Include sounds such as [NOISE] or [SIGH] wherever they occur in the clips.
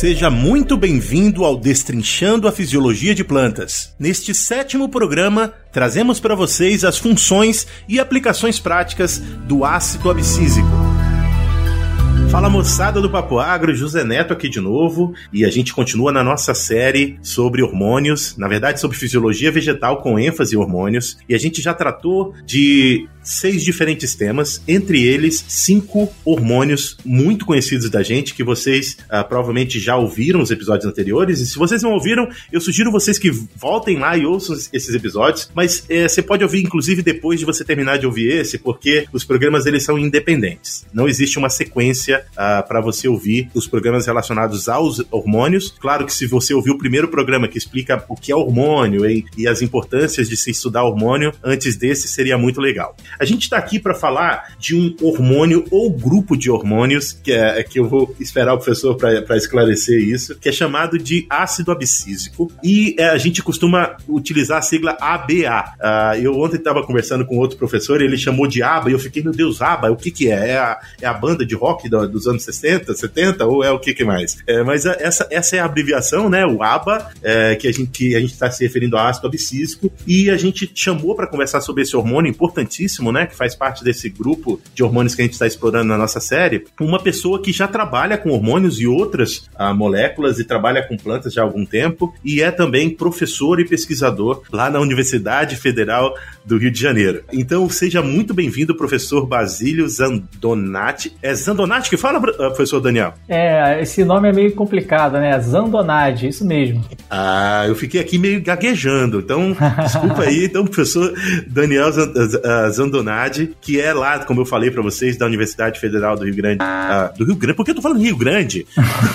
Seja muito bem-vindo ao Destrinchando a Fisiologia de Plantas. Neste sétimo programa, trazemos para vocês as funções e aplicações práticas do ácido abscísico. Fala moçada do Papo Agro, José Neto aqui de novo, e a gente continua na nossa série sobre hormônios, na verdade sobre fisiologia vegetal com ênfase em hormônios, e a gente já tratou de seis diferentes temas, entre eles cinco hormônios muito conhecidos da gente, que vocês ah, provavelmente já ouviram os episódios anteriores, e se vocês não ouviram, eu sugiro vocês que voltem lá e ouçam esses episódios, mas eh, você pode ouvir inclusive depois de você terminar de ouvir esse, porque os programas eles são independentes, não existe uma sequência ah, para você ouvir os programas relacionados aos hormônios, claro que se você ouvir o primeiro programa que explica o que é hormônio e, e as importâncias de se estudar hormônio, antes desse seria muito legal. A gente está aqui para falar de um hormônio ou grupo de hormônios, que é, é que eu vou esperar o professor para esclarecer isso, que é chamado de ácido abscísico. E é, a gente costuma utilizar a sigla ABA. Uh, eu ontem estava conversando com outro professor, ele chamou de ABA, e eu fiquei, meu Deus, ABA, o que, que é? É a, é a banda de rock do, dos anos 60, 70, ou é o que, que mais? É, mas a, essa, essa é a abreviação, né? O ABA, é, que a gente a está se referindo ao ácido abscísico, e a gente chamou para conversar sobre esse hormônio importantíssimo né, que faz parte desse grupo de hormônios que a gente está explorando na nossa série, uma pessoa que já trabalha com hormônios e outras ah, moléculas e trabalha com plantas já há algum tempo e é também professor e pesquisador lá na Universidade Federal do Rio de Janeiro. Então, seja muito bem-vindo, professor Basílio Zandonati. É Zandonati que fala, ah, professor Daniel? É, esse nome é meio complicado, né? Zandonati, isso mesmo. Ah, eu fiquei aqui meio gaguejando, então [LAUGHS] desculpa aí. Então, professor Daniel Zandonati Donadi, que é lá, como eu falei para vocês, da Universidade Federal do Rio Grande. Uh, do Rio Grande? Por que eu tô falando Rio Grande?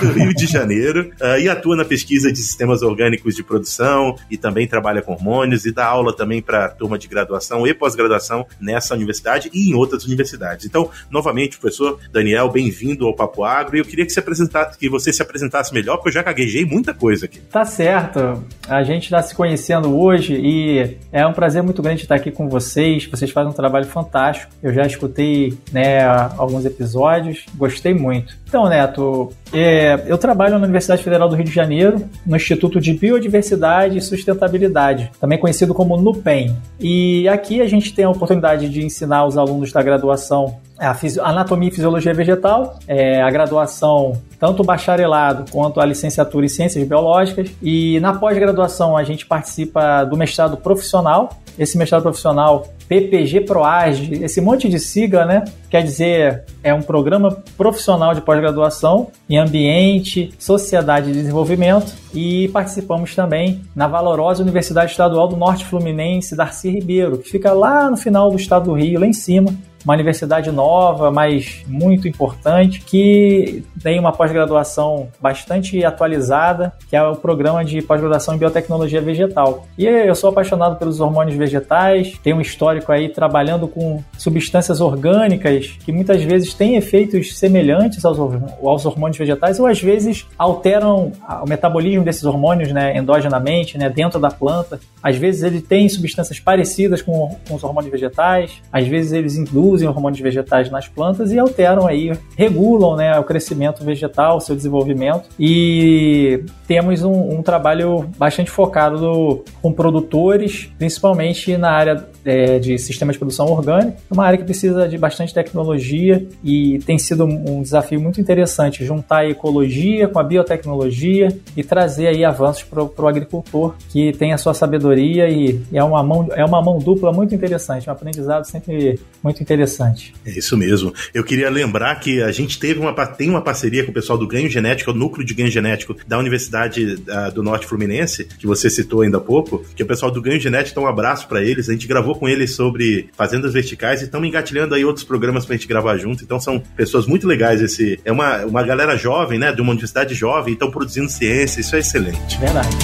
do [LAUGHS] [LAUGHS] Rio de Janeiro. E atua na pesquisa de sistemas orgânicos de produção e também trabalha com hormônios e dá aula também para turma de graduação e pós-graduação nessa universidade e em outras universidades. Então, novamente, professor Daniel, bem-vindo ao Papo Agro. E eu queria que, se apresentasse, que você se apresentasse melhor, porque eu já gaguejei muita coisa aqui. Tá certo. A gente está se conhecendo hoje e é um prazer muito grande estar aqui com vocês. Vocês fazem um trabalho trabalho fantástico. Eu já escutei né, alguns episódios, gostei muito. Então, Neto, é, eu trabalho na Universidade Federal do Rio de Janeiro, no Instituto de Biodiversidade e Sustentabilidade, também conhecido como NUPEM. E aqui a gente tem a oportunidade de ensinar os alunos da graduação a anatomia e fisiologia vegetal, é, a graduação tanto o bacharelado quanto a licenciatura em ciências biológicas e na pós-graduação a gente participa do mestrado profissional. Esse mestrado profissional PPG ProAge, esse monte de sigla, né? Quer dizer, é um programa profissional de pós-graduação em ambiente, sociedade e desenvolvimento e participamos também na valorosa Universidade Estadual do Norte Fluminense, Darcy Ribeiro, que fica lá no final do estado do Rio, lá em cima, uma universidade nova, mas muito importante, que tem uma pós-graduação bastante atualizada, que é o programa de pós-graduação em biotecnologia vegetal. E eu sou apaixonado pelos hormônios vegetais, tenho um histórico aí trabalhando com substâncias orgânicas que muitas vezes têm efeitos semelhantes aos, aos hormônios vegetais ou às vezes alteram o metabolismo desses hormônios né, endogenamente, né, dentro da planta. Às vezes ele tem substâncias parecidas com, com os hormônios vegetais, às vezes eles induzem hormônios vegetais nas plantas e alteram aí, regulam né, o crescimento vegetal, o seu desenvolvimento. E temos um, um trabalho bastante focado do, com produtores, principalmente na área é, de sistema de produção orgânica, uma área que precisa de bastante tecnologia e tem sido um desafio muito interessante juntar a ecologia com a biotecnologia e trazer aí avanços para o agricultor que tem a sua sabedoria e, e é, uma mão, é uma mão dupla muito interessante, um aprendizado sempre muito interessante. É isso mesmo. Eu queria lembrar que a gente teve uma, tem uma parceria com o pessoal do Ganho Genético, o núcleo de ganho genético da Universidade uh, do Norte Fluminense, que você citou ainda há pouco, que é o pessoal do Ganho Genético, então um abraço para eles. A gente gravou com eles sobre fazendas verticais e estamos engatilhando aí outros programas pra gente gravar junto. Então são pessoas muito legais. Esse é uma, uma galera jovem, né, de uma universidade jovem, estão produzindo ciência. Isso é excelente. Verdade.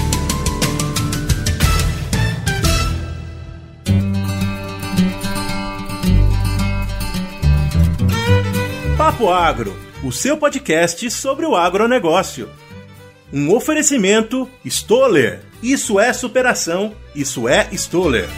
Papo Agro, o seu podcast sobre o agronegócio. Um oferecimento Stoller. Isso é superação, isso é Stoller.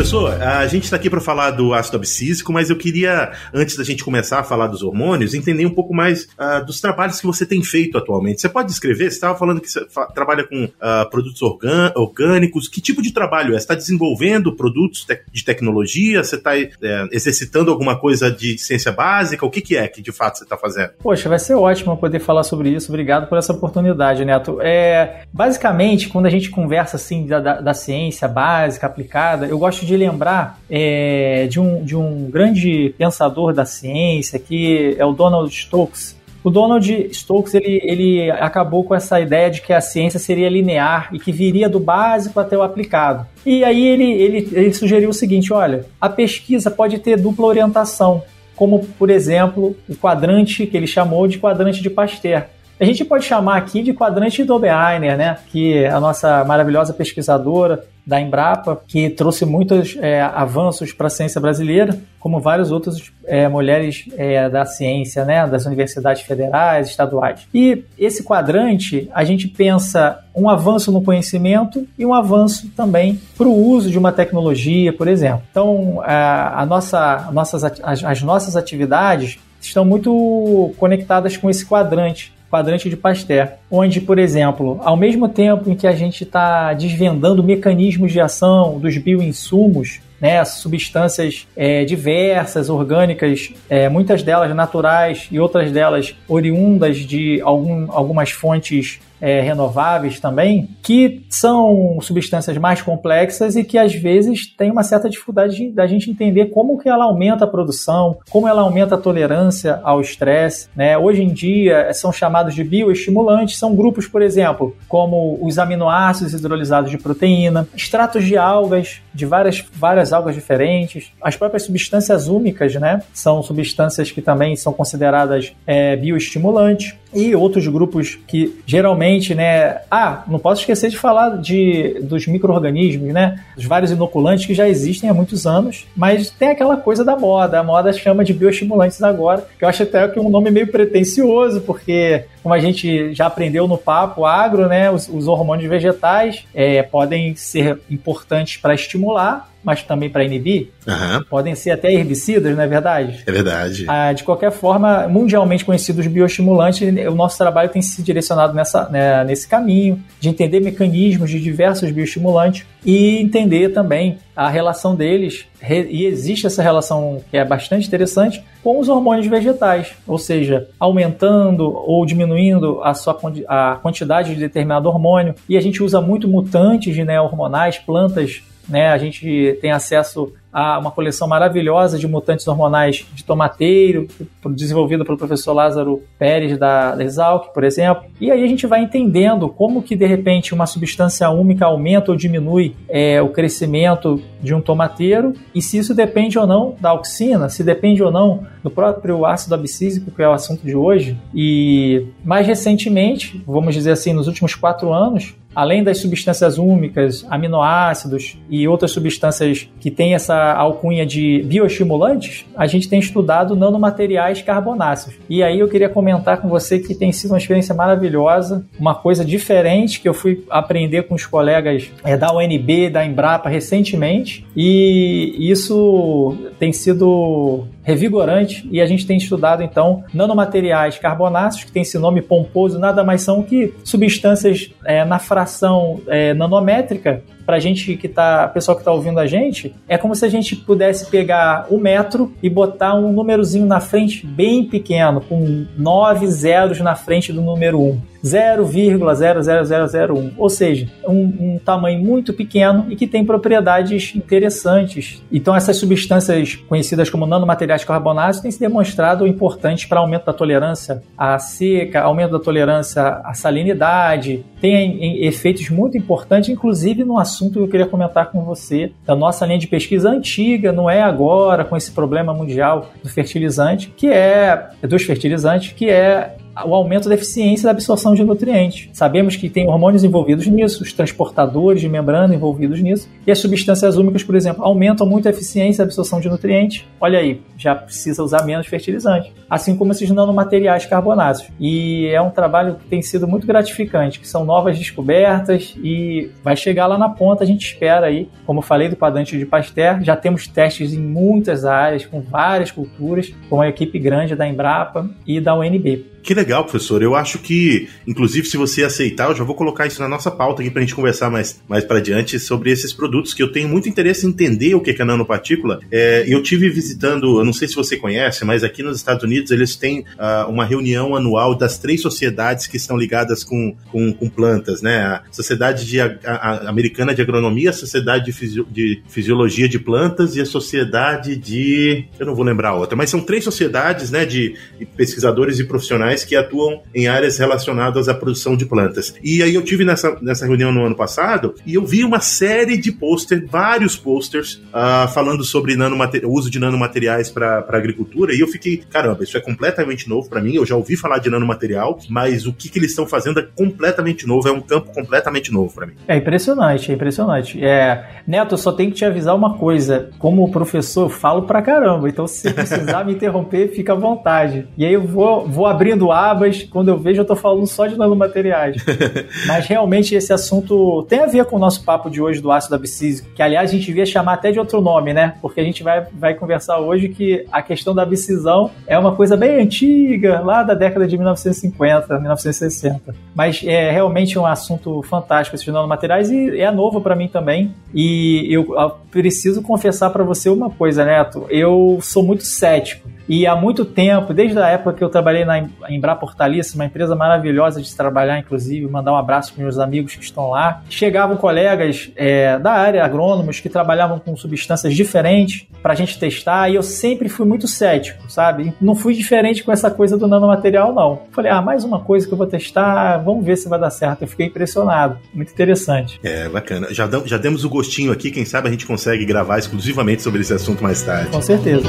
Pessoa, a gente está aqui para falar do ácido abscísico, mas eu queria, antes da gente começar a falar dos hormônios, entender um pouco mais uh, dos trabalhos que você tem feito atualmente. Você pode descrever? Você estava falando que você trabalha com uh, produtos orgânicos. Que tipo de trabalho é? Você está desenvolvendo produtos te de tecnologia? Você está é, exercitando alguma coisa de ciência básica? O que, que é que de fato você está fazendo? Poxa, vai ser ótimo poder falar sobre isso. Obrigado por essa oportunidade, Neto. É, basicamente, quando a gente conversa assim da, da, da ciência básica, aplicada, eu gosto de lembrar é, de, um, de um grande pensador da ciência que é o Donald Stokes. O Donald Stokes ele, ele acabou com essa ideia de que a ciência seria linear e que viria do básico até o aplicado. E aí ele, ele, ele sugeriu o seguinte: olha, a pesquisa pode ter dupla orientação, como por exemplo o quadrante que ele chamou de quadrante de Pasteur. A gente pode chamar aqui de quadrante do Oberheiner, né? Que é a nossa maravilhosa pesquisadora da Embrapa, que trouxe muitos é, avanços para a ciência brasileira, como vários outros é, mulheres é, da ciência, né, das universidades federais, estaduais. E esse quadrante, a gente pensa um avanço no conhecimento e um avanço também para o uso de uma tecnologia, por exemplo. Então, a, a nossa, nossas, as, as nossas atividades estão muito conectadas com esse quadrante quadrante de Pasteur, onde, por exemplo, ao mesmo tempo em que a gente está desvendando mecanismos de ação dos bioinsumos, né, substâncias é, diversas, orgânicas, é, muitas delas naturais e outras delas oriundas de algum, algumas fontes é, renováveis também, que são substâncias mais complexas e que às vezes tem uma certa dificuldade da gente entender como que ela aumenta a produção, como ela aumenta a tolerância ao estresse. Né? Hoje em dia são chamados de bioestimulantes, são grupos, por exemplo, como os aminoácidos hidrolisados de proteína, extratos de algas, de várias, várias algas diferentes, as próprias substâncias úmicas, né? São substâncias que também são consideradas é, bioestimulantes e outros grupos que geralmente, né? Ah, não posso esquecer de falar de, dos micro-organismos, né? Dos vários inoculantes que já existem há muitos anos, mas tem aquela coisa da moda. A moda chama de bioestimulantes agora, que eu acho até que é um nome meio pretencioso, porque como a gente já aprendeu no papo agro, né? Os, os hormônios vegetais é, podem ser importantes para estimular, mas também para inibir. Uhum. Podem ser até herbicidas, não é verdade? É verdade. Ah, de qualquer forma, mundialmente conhecidos bioestimulantes, o nosso trabalho tem se direcionado nessa, né, nesse caminho, de entender mecanismos de diversos bioestimulantes e entender também a relação deles, e existe essa relação que é bastante interessante, com os hormônios vegetais, ou seja, aumentando ou diminuindo a sua a quantidade de determinado hormônio. E a gente usa muito mutantes né, hormonais, plantas né? A gente tem acesso a uma coleção maravilhosa de mutantes hormonais de tomateiro, desenvolvida pelo professor Lázaro Pérez da, da Exalc, por exemplo. E aí a gente vai entendendo como que de repente uma substância úmica aumenta ou diminui é, o crescimento de um tomateiro e se isso depende ou não da auxina, se depende ou não do próprio ácido abscísico, que é o assunto de hoje. E mais recentemente, vamos dizer assim, nos últimos quatro anos, além das substâncias úmicas, aminoácidos e outras substâncias que têm essa alcunha de bioestimulantes, a gente tem estudado nanomateriais carbonáceos. E aí eu queria comentar com você que tem sido uma experiência maravilhosa, uma coisa diferente que eu fui aprender com os colegas é, da UNB, da Embrapa recentemente, e isso tem sido revigorante e a gente tem estudado então nanomateriais carbonáceos, que tem esse nome pomposo, nada mais são que substâncias é, na fração é, nanométrica para a gente que tá, pessoal que está ouvindo a gente, é como se a gente pudesse pegar o metro e botar um númerozinho na frente bem pequeno, com nove zeros na frente do número 1. 0,00001, ou seja, um, um, tamanho muito pequeno e que tem propriedades interessantes. Então, essas substâncias conhecidas como nanomateriais carbonáceos têm se demonstrado importantes para aumento da tolerância à seca, aumento da tolerância à salinidade, tem efeitos muito importantes, inclusive no assunto que eu queria comentar com você, da nossa linha de pesquisa antiga, não é agora, com esse problema mundial do fertilizante, que é dos fertilizantes, que é o aumento da eficiência da absorção de nutrientes. Sabemos que tem hormônios envolvidos nisso, os transportadores de membrana envolvidos nisso, e as substâncias úmicas, por exemplo, aumentam muito a eficiência da absorção de nutrientes. Olha aí, já precisa usar menos fertilizante. Assim como esses nanomateriais carbonatos. E é um trabalho que tem sido muito gratificante, que são novas descobertas e vai chegar lá na ponta, a gente espera aí. Como falei do quadrante de Pasteur, já temos testes em muitas áreas, com várias culturas, com a equipe grande da Embrapa e da UNB. Que legal, professor. Eu acho que, inclusive, se você aceitar, eu já vou colocar isso na nossa pauta aqui para a gente conversar mais, mais para diante sobre esses produtos, que eu tenho muito interesse em entender o que é nanopartícula. É, eu tive visitando, eu não sei se você conhece, mas aqui nos Estados Unidos eles têm uh, uma reunião anual das três sociedades que estão ligadas com, com, com plantas, né? A Sociedade de, a, a Americana de Agronomia, a Sociedade de, de Fisiologia de Plantas e a Sociedade de. Eu não vou lembrar a outra, mas são três sociedades, né, de pesquisadores e profissionais que atuam em áreas relacionadas à produção de plantas. E aí eu tive nessa, nessa reunião no ano passado e eu vi uma série de posters, vários posters, uh, falando sobre o uso de nanomateriais para agricultura. E eu fiquei, caramba, isso é completamente novo para mim. Eu já ouvi falar de nanomaterial, mas o que, que eles estão fazendo é completamente novo, é um campo completamente novo para mim. É impressionante, é impressionante. É, Neto, eu só tenho que te avisar uma coisa. Como professor, eu falo pra caramba. Então, se precisar [LAUGHS] me interromper, fica à vontade. E aí eu vou, vou abrindo abrindo abas, quando eu vejo eu tô falando só de nanomateriais. [LAUGHS] Mas realmente esse assunto tem a ver com o nosso papo de hoje do ácido abscísico, que aliás a gente devia chamar até de outro nome, né? Porque a gente vai, vai conversar hoje que a questão da abscisão é uma coisa bem antiga, lá da década de 1950, 1960. Mas é realmente um assunto fantástico esses nanomateriais e é novo para mim também. E eu preciso confessar para você uma coisa, Neto. Eu sou muito cético e há muito tempo, desde a época que eu trabalhei na Embrapa Hortaliça, uma empresa maravilhosa de se trabalhar, inclusive, mandar um abraço para meus amigos que estão lá, chegavam colegas é, da área, agrônomos, que trabalhavam com substâncias diferentes para a gente testar, e eu sempre fui muito cético, sabe? Não fui diferente com essa coisa do nanomaterial, não. Falei, ah, mais uma coisa que eu vou testar, vamos ver se vai dar certo. Eu fiquei impressionado, muito interessante. É, bacana. Já, já demos o gostinho aqui, quem sabe a gente consegue gravar exclusivamente sobre esse assunto mais tarde. Com certeza.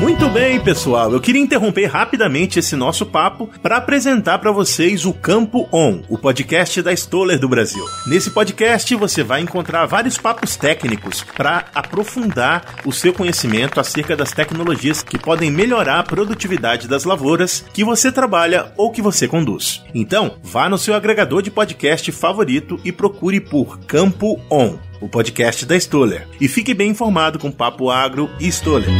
Muito bem, pessoal. Eu queria interromper rapidamente esse nosso papo para apresentar para vocês o Campo On, o podcast da Stoller do Brasil. Nesse podcast você vai encontrar vários papos técnicos para aprofundar o seu conhecimento acerca das tecnologias que podem melhorar a produtividade das lavouras que você trabalha ou que você conduz. Então, vá no seu agregador de podcast favorito e procure por Campo On, o podcast da Stoller. E fique bem informado com Papo Agro e Stoller.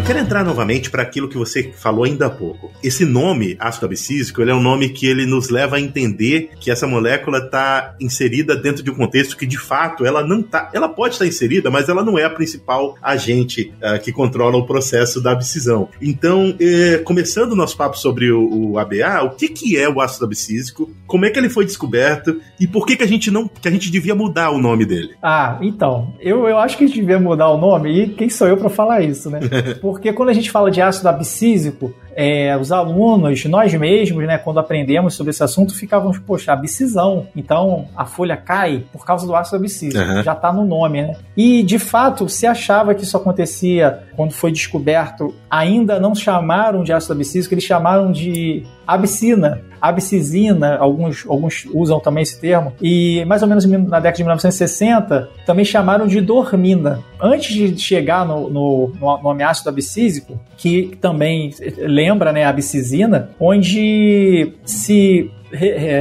Eu quero entrar novamente para aquilo que você falou ainda há pouco. Esse nome, ácido abscísico, ele é um nome que ele nos leva a entender que essa molécula está inserida dentro de um contexto que, de fato, ela não tá. Ela pode estar inserida, mas ela não é a principal agente uh, que controla o processo da abscisão. Então, eh, começando o nosso papo sobre o, o, ABA, o que, que é o ácido abscísico, como é que ele foi descoberto e por que, que a gente não. que a gente devia mudar o nome dele? Ah, então, eu, eu acho que a gente devia mudar o nome, e quem sou eu para falar isso, né? [LAUGHS] Porque quando a gente fala de ácido abscísico, é, os alunos, nós mesmos, né, quando aprendemos sobre esse assunto, ficávamos, poxa, abscisão. Então a folha cai por causa do ácido abscísico. Uhum. Já está no nome, né? E de fato, se achava que isso acontecia quando foi descoberto, ainda não chamaram de ácido abscísico, eles chamaram de abscina, abscisina, alguns, alguns usam também esse termo, e mais ou menos na década de 1960 também chamaram de dormina. Antes de chegar no, no, no nome ácido abscísico, que também lembra né, a abscisina, onde se,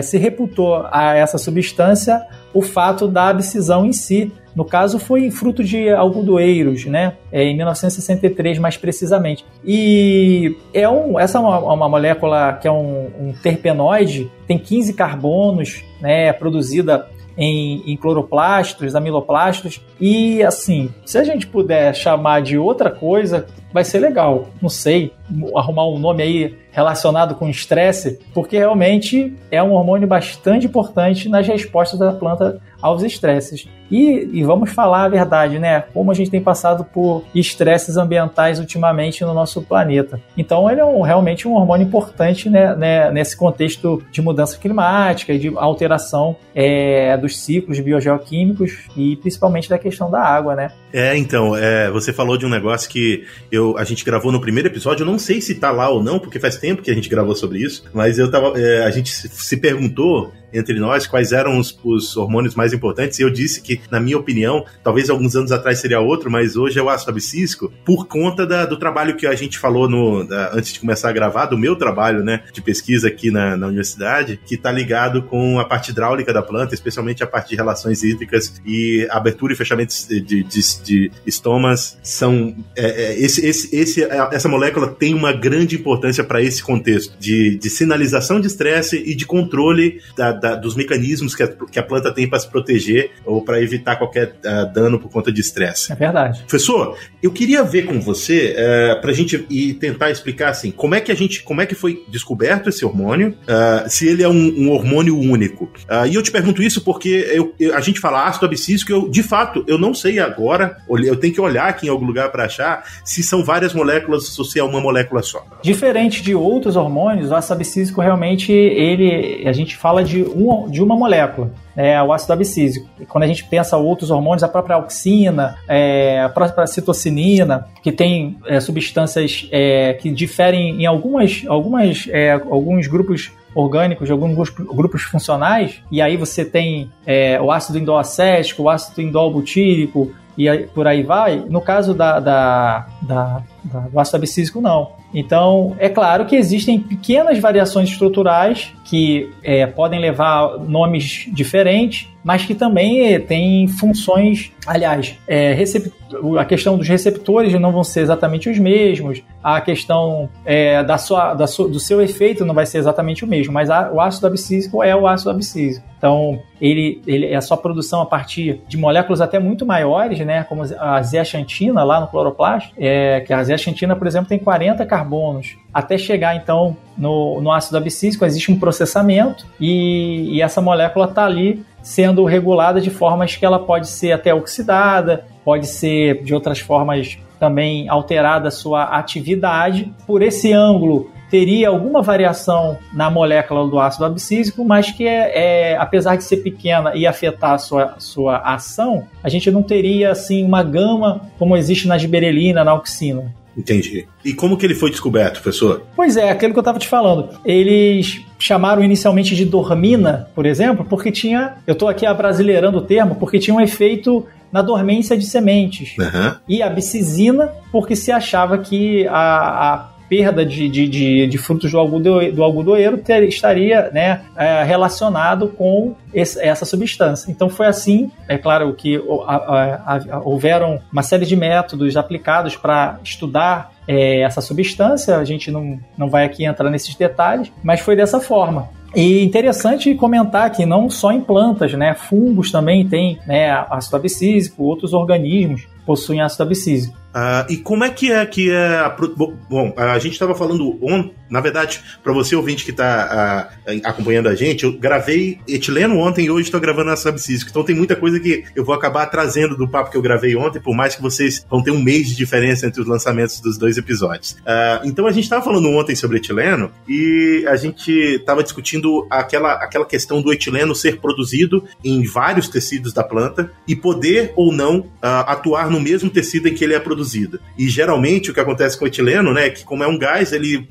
se reputou a essa substância o fato da abscisão em si. No caso, foi fruto de algodoeiros, né? É, em 1963, mais precisamente. E é um, essa é uma, uma molécula que é um, um terpenoide, tem 15 carbonos, né? Produzida em, em cloroplastos, amiloplastos. E assim, se a gente puder chamar de outra coisa, vai ser legal. Não sei, arrumar um nome aí relacionado com estresse, porque realmente é um hormônio bastante importante nas respostas da planta aos estresses. E, e, vamos falar a verdade, né? Como a gente tem passado por estresses ambientais ultimamente no nosso planeta. Então, ele é um, realmente um hormônio importante né, né, nesse contexto de mudança climática e de alteração é, dos ciclos biogeoquímicos e principalmente da questão da água, né? É, então, é, você falou de um negócio que eu eu, a gente gravou no primeiro episódio, eu não sei se tá lá ou não, porque faz tempo que a gente gravou sobre isso, mas eu tava, é, a gente se, se perguntou entre nós quais eram os, os, hormônios mais importantes. E eu disse que, na minha opinião, talvez alguns anos atrás seria outro, mas hoje é o ácido abscísico, por conta da, do trabalho que a gente falou no, da, antes de começar a gravar, do meu trabalho né, de pesquisa aqui na, na universidade, que está ligado com a parte hidráulica da planta, especialmente a parte de relações hídricas e abertura e fechamento de, de, de estomas. São, é, é, esse, esse, esse, é, essa molécula tem uma grande importância para esse contexto de, de sinalização de estresse e de controle da, da, dos mecanismos que a, que a planta tem para se proteger ou para evitar qualquer uh, dano por conta de estresse. É verdade. Professor, eu queria ver com você, uh, é, para a gente ir tentar explicar assim, como é que a gente, como é que foi descoberto esse hormônio, uh, se ele é um, um hormônio único. e eu te pergunto isso porque eu, eu, a gente fala ácido abscísico, eu, de fato, eu não sei agora, eu tenho que olhar aqui em algum lugar para achar se são várias moléculas ou se é uma molécula só. Diferente de outros hormônios, o ácido abscísico realmente ele, a gente fala de um, de uma molécula é o ácido abscísico. E quando a gente pensa outros hormônios, a própria auxina, é, a própria citocinina, que tem é, substâncias é, que diferem em algumas, algumas, é, alguns grupos orgânicos, de alguns grupos funcionais, e aí você tem é, o ácido indolacético, o ácido indolbutírico, e aí, por aí vai. No caso da, da, da, da do ácido abscísico, não. Então, é claro que existem pequenas variações estruturais que é, podem levar nomes diferentes, mas que também é, têm funções. Aliás, é, a questão dos receptores não vão ser exatamente os mesmos, a questão é, da sua, da sua, do seu efeito não vai ser exatamente o mesmo, mas a, o ácido abscísico é o ácido abscísico. Então, ele, ele é a sua produção a partir de moléculas até muito maiores, né, como a zeaxantina lá no cloroplasto, é, que a zeaxantina, por exemplo, tem 40 carbonos. Até chegar, então, no, no ácido abscísico, existe um processamento e, e essa molécula está ali sendo regulada de formas que ela pode ser até oxidada, pode ser de outras formas também alterada a sua atividade. Por esse ângulo, teria alguma variação na molécula do ácido abscísico, mas que, é, é, apesar de ser pequena e afetar a sua, sua ação, a gente não teria assim uma gama como existe na giberelina, na auxina. Entendi. E como que ele foi descoberto, professor? Pois é, aquilo que eu estava te falando. Eles chamaram inicialmente de dormina, por exemplo, porque tinha, eu estou aqui abrasileirando o termo, porque tinha um efeito na dormência de sementes. Uhum. E a bicizina, porque se achava que a, a perda de, de, de, de frutos do, algodo, do algodoeiro ter, estaria né, é, relacionado com esse, essa substância. Então foi assim, é claro que a, a, a, houveram uma série de métodos aplicados para estudar é, essa substância, a gente não, não vai aqui entrar nesses detalhes, mas foi dessa forma. E interessante comentar que não só em plantas, né, fungos também têm né, ácido abscísico, outros organismos possuem ácido abscísico. Uh, e como é que é que é a, bom a gente estava falando ontem na verdade para você ouvinte que está uh, acompanhando a gente eu gravei etileno ontem e hoje estou gravando a subsídio então tem muita coisa que eu vou acabar trazendo do papo que eu gravei ontem por mais que vocês vão ter um mês de diferença entre os lançamentos dos dois episódios uh, então a gente estava falando ontem sobre etileno e a gente estava discutindo aquela aquela questão do etileno ser produzido em vários tecidos da planta e poder ou não atuar no mesmo tecido em que ele é produzido. E geralmente o que acontece com o etileno, né, é que como é um gás, ele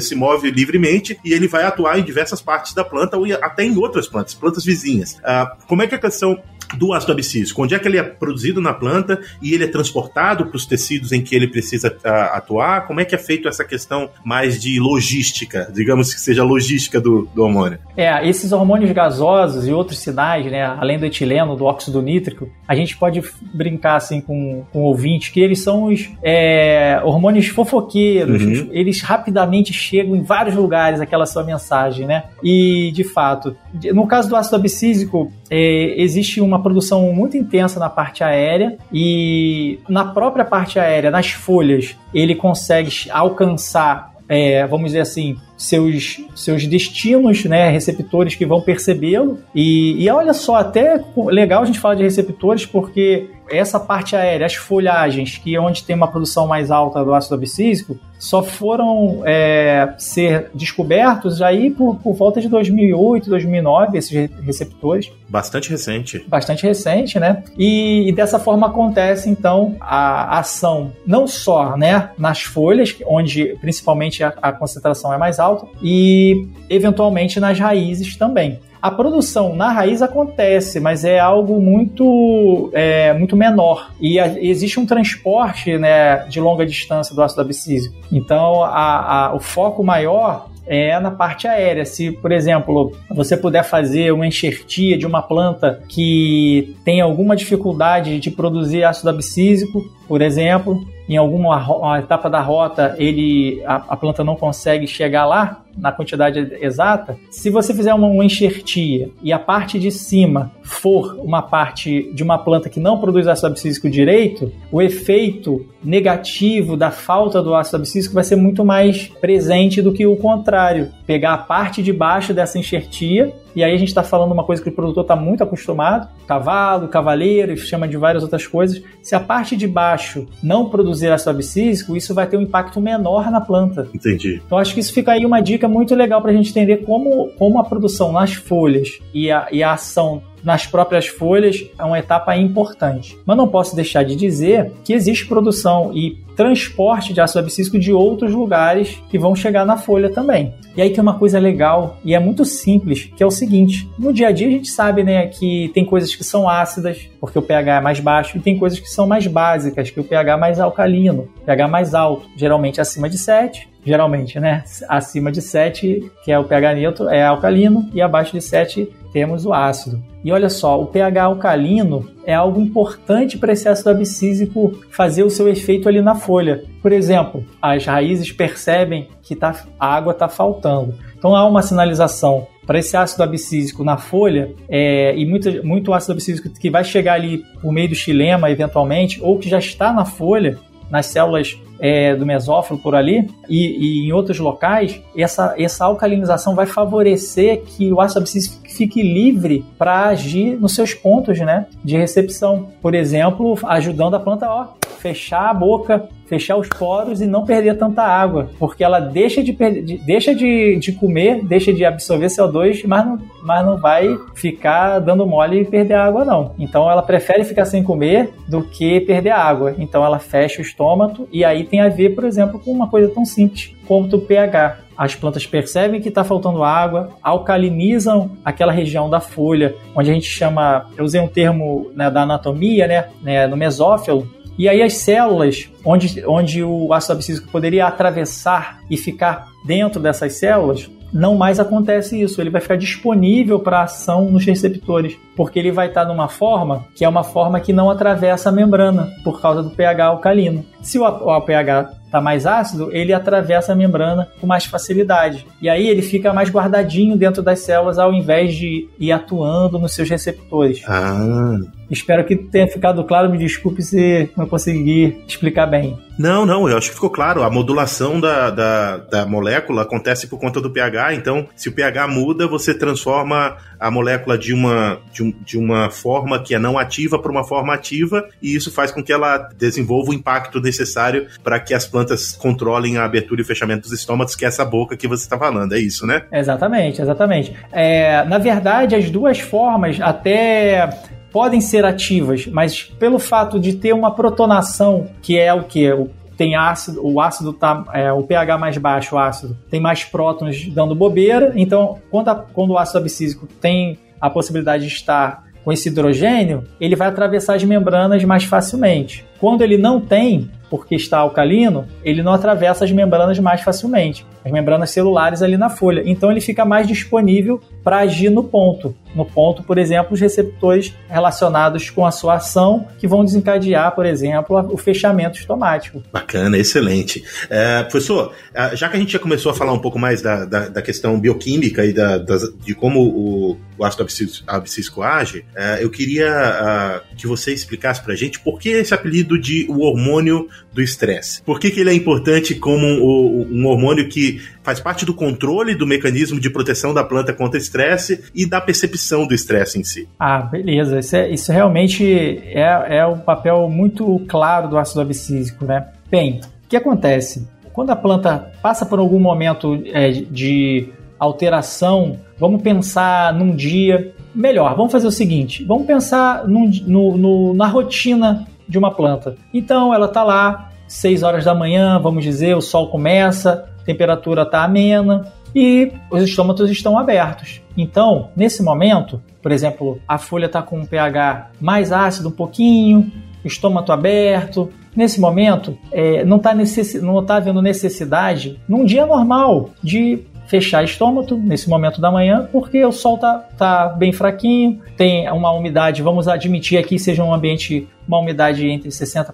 se move livremente e ele vai atuar em diversas partes da planta ou até em outras plantas, plantas vizinhas. Ah, como é que a questão do ácido abscísico, onde é que ele é produzido na planta e ele é transportado para os tecidos em que ele precisa uh, atuar? Como é que é feito essa questão mais de logística, digamos que seja logística do, do hormônio? É, esses hormônios gasosos e outros sinais, né, além do etileno, do óxido nítrico, a gente pode brincar assim com, com o ouvinte que eles são os é, hormônios fofoqueiros, uhum. eles rapidamente chegam em vários lugares aquela sua mensagem, né? E de fato, no caso do ácido abscísico, é, existe uma produção muito intensa na parte aérea e na própria parte aérea, nas folhas, ele consegue alcançar, é, vamos dizer assim, seus, seus destinos, né, receptores que vão percebê-lo. E, e olha só, até legal a gente falar de receptores, porque essa parte aérea, as folhagens, que é onde tem uma produção mais alta do ácido abscísico, só foram é, ser descobertos aí por, por volta de 2008, 2009, esses receptores. Bastante recente. Bastante recente, né? E, e dessa forma acontece, então, a ação não só né, nas folhas, onde principalmente a, a concentração é mais alta, e eventualmente nas raízes também. A produção na raiz acontece, mas é algo muito, é, muito menor. E a, existe um transporte né, de longa distância do ácido abscísico. Então, a, a, o foco maior é na parte aérea. Se, por exemplo, você puder fazer uma enxertia de uma planta que tem alguma dificuldade de produzir ácido abscísico, por exemplo, em alguma etapa da rota ele a, a, planta não consegue chegar lá na quantidade exata, se você fizer uma, uma enxertia e a parte de cima for uma parte de uma planta que não produz ácido abscísico direito, o efeito negativo da falta do ácido abscísico vai ser muito mais presente do que o contrário. Pegar a parte de baixo dessa enxertia e aí a gente está falando uma coisa que o produtor está muito acostumado: cavalo, cavaleiro, chama de várias outras coisas. Se a parte de baixo não produzir ácido abscísico, isso vai ter um impacto menor na planta. Entendi. Então acho que isso fica aí uma dica muito legal para a gente entender como, como a produção nas folhas e a, e a ação nas próprias folhas é uma etapa importante. Mas não posso deixar de dizer que existe produção e transporte de ácido abscísico de outros lugares que vão chegar na folha também. E aí tem uma coisa legal e é muito simples, que é o seguinte: no dia a dia a gente sabe, né, que tem coisas que são ácidas, porque o pH é mais baixo, e tem coisas que são mais básicas, que o pH é mais alcalino, pH mais alto, geralmente acima de 7, geralmente, né? Acima de 7, que é o pH neutro, é alcalino, e abaixo de 7 temos o ácido. E olha só, o pH alcalino é algo importante para esse ácido abscísico fazer o seu efeito ali na folha. Por exemplo, as raízes percebem que tá, a água está faltando. Então há uma sinalização para esse ácido abscísico na folha é, e muito, muito ácido abscísico que vai chegar ali por meio do xilema eventualmente ou que já está na folha nas células é, do mesófilo por ali e, e, em outros locais, essa, essa alcalinização vai favorecer que o ácido abscísico fique livre para agir nos seus pontos né, de recepção. Por exemplo, ajudando a planta a fechar a boca, fechar os poros e não perder tanta água, porque ela deixa de, de deixa de, de comer, deixa de absorver CO2, mas não, mas não vai ficar dando mole e perder água, não. Então ela prefere ficar sem comer do que perder água. Então ela fecha o estômago e aí tem a ver, por exemplo, com uma coisa tão simples quanto o pH. As plantas percebem que está faltando água, alcalinizam aquela região da folha, onde a gente chama, eu usei um termo né, da anatomia, né, né, no mesófilo, e aí as células, onde, onde o ácido abscísico poderia atravessar e ficar dentro dessas células, não mais acontece isso. Ele vai ficar disponível para ação nos receptores, porque ele vai estar numa forma que é uma forma que não atravessa a membrana por causa do pH alcalino. Se o, o pH está mais ácido, ele atravessa a membrana com mais facilidade. E aí ele fica mais guardadinho dentro das células ao invés de ir atuando nos seus receptores. Ah. Espero que tenha ficado claro. Me desculpe se não consegui explicar bem. Não, não, eu acho que ficou claro. A modulação da, da, da, molécula acontece por conta do pH. Então, se o pH muda, você transforma a molécula de uma, de, um, de uma forma que é não ativa para uma forma ativa, e isso faz com que ela desenvolva o impacto necessário para que as plantas controlem a abertura e o fechamento dos estômagos, que é essa boca que você está falando. É isso, né? Exatamente, exatamente. É, na verdade, as duas formas até podem ser ativas, mas pelo fato de ter uma protonação, que é o que? tem ácido, o ácido tá, é, o pH mais baixo, o ácido, tem mais prótons dando bobeira, então quando, a, quando o ácido abscísico tem a possibilidade de estar com esse hidrogênio, ele vai atravessar as membranas mais facilmente. Quando ele não tem, porque está alcalino, ele não atravessa as membranas mais facilmente, as membranas celulares ali na folha. Então ele fica mais disponível para agir no ponto. No ponto, por exemplo, os receptores relacionados com a sua ação que vão desencadear, por exemplo, o fechamento estomático. Bacana, excelente. É, professor, é, já que a gente já começou a falar um pouco mais da, da, da questão bioquímica e da, da, de como o, o ácido abscísico age, é, eu queria uh, que você explicasse para a gente por que esse apelido de o hormônio do estresse. Por que, que ele é importante como um, um hormônio que faz parte do controle do mecanismo de proteção da planta contra estresse e da percepção do estresse em si. Ah, beleza. Isso, é, isso realmente é, é um papel muito claro do ácido abscísico, né? Bem, o que acontece? Quando a planta passa por algum momento é, de alteração, vamos pensar num dia. Melhor, vamos fazer o seguinte: vamos pensar num, no, no, na rotina de uma planta. Então ela está lá, 6 horas da manhã, vamos dizer, o sol começa, temperatura está amena e os estômatos estão abertos. Então, nesse momento, por exemplo, a folha está com um pH mais ácido um pouquinho, estômago aberto. Nesse momento, é, não está necess... tá havendo necessidade, num dia normal, de fechar estômago nesse momento da manhã, porque o sol tá, tá bem fraquinho, tem uma umidade, vamos admitir aqui seja um ambiente uma umidade entre 60%,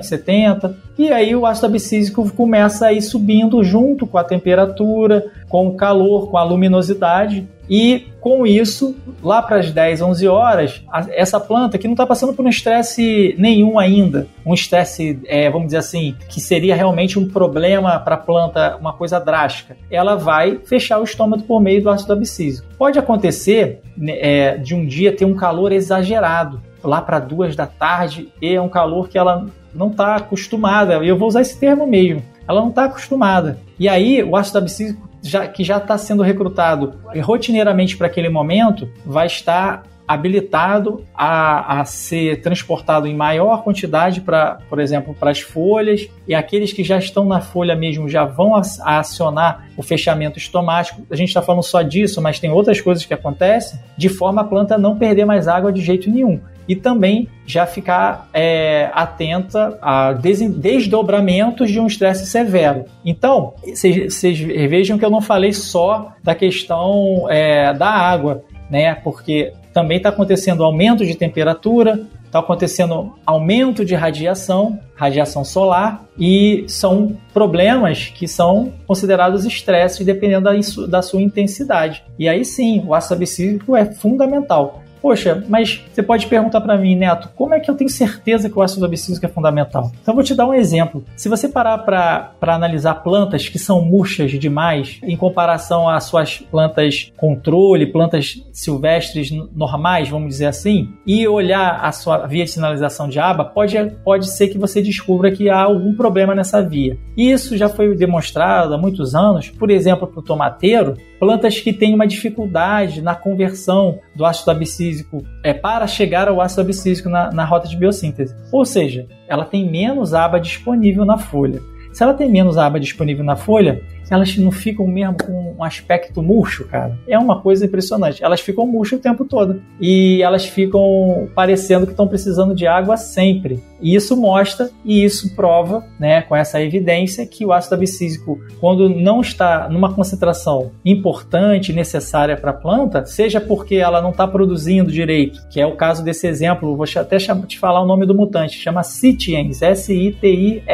70%, e aí o ácido abscísico começa a ir subindo junto com a temperatura, com o calor, com a luminosidade, e com isso, lá para as 10, 11 horas, essa planta que não está passando por um estresse nenhum ainda, um estresse, é, vamos dizer assim, que seria realmente um problema para a planta, uma coisa drástica, ela vai fechar o estômago por meio do ácido abscísico. Pode acontecer né, é, de um dia ter um calor exagerado, lá para duas da tarde, e é um calor que ela não está acostumada. Eu vou usar esse termo mesmo. Ela não está acostumada. E aí, o ácido abscísico, já, que já está sendo recrutado rotineiramente para aquele momento, vai estar habilitado a, a ser transportado em maior quantidade para, por exemplo, para as folhas e aqueles que já estão na folha mesmo já vão acionar o fechamento estomático. A gente está falando só disso, mas tem outras coisas que acontecem de forma a planta não perder mais água de jeito nenhum e também já ficar é, atenta a desdobramentos de um estresse severo. Então, vocês vejam que eu não falei só da questão é, da água, né? Porque também está acontecendo aumento de temperatura, está acontecendo aumento de radiação, radiação solar, e são problemas que são considerados estresses dependendo da, da sua intensidade. E aí sim, o ácido abscísico é fundamental. Poxa, mas você pode perguntar para mim, Neto, como é que eu tenho certeza que o ácido abscísico é fundamental? Então vou te dar um exemplo. Se você parar para analisar plantas que são murchas demais em comparação às suas plantas controle, plantas silvestres normais, vamos dizer assim, e olhar a sua via de sinalização de aba, pode, pode ser que você descubra que há algum problema nessa via. E isso já foi demonstrado há muitos anos, por exemplo, para o tomateiro, plantas que têm uma dificuldade na conversão do ácido abscísico é, para chegar ao ácido abscísico na, na rota de biossíntese. Ou seja, ela tem menos aba disponível na folha. Se ela tem menos aba disponível na folha, elas não ficam mesmo com um aspecto murcho, cara. É uma coisa impressionante. Elas ficam murchas o tempo todo. E elas ficam parecendo que estão precisando de água sempre. E isso mostra e isso prova, né, com essa evidência, que o ácido abscísico, quando não está numa concentração importante, necessária para a planta, seja porque ela não está produzindo direito, que é o caso desse exemplo, vou até te falar o nome do mutante, chama Citiens, S-I-T-I-E-N-S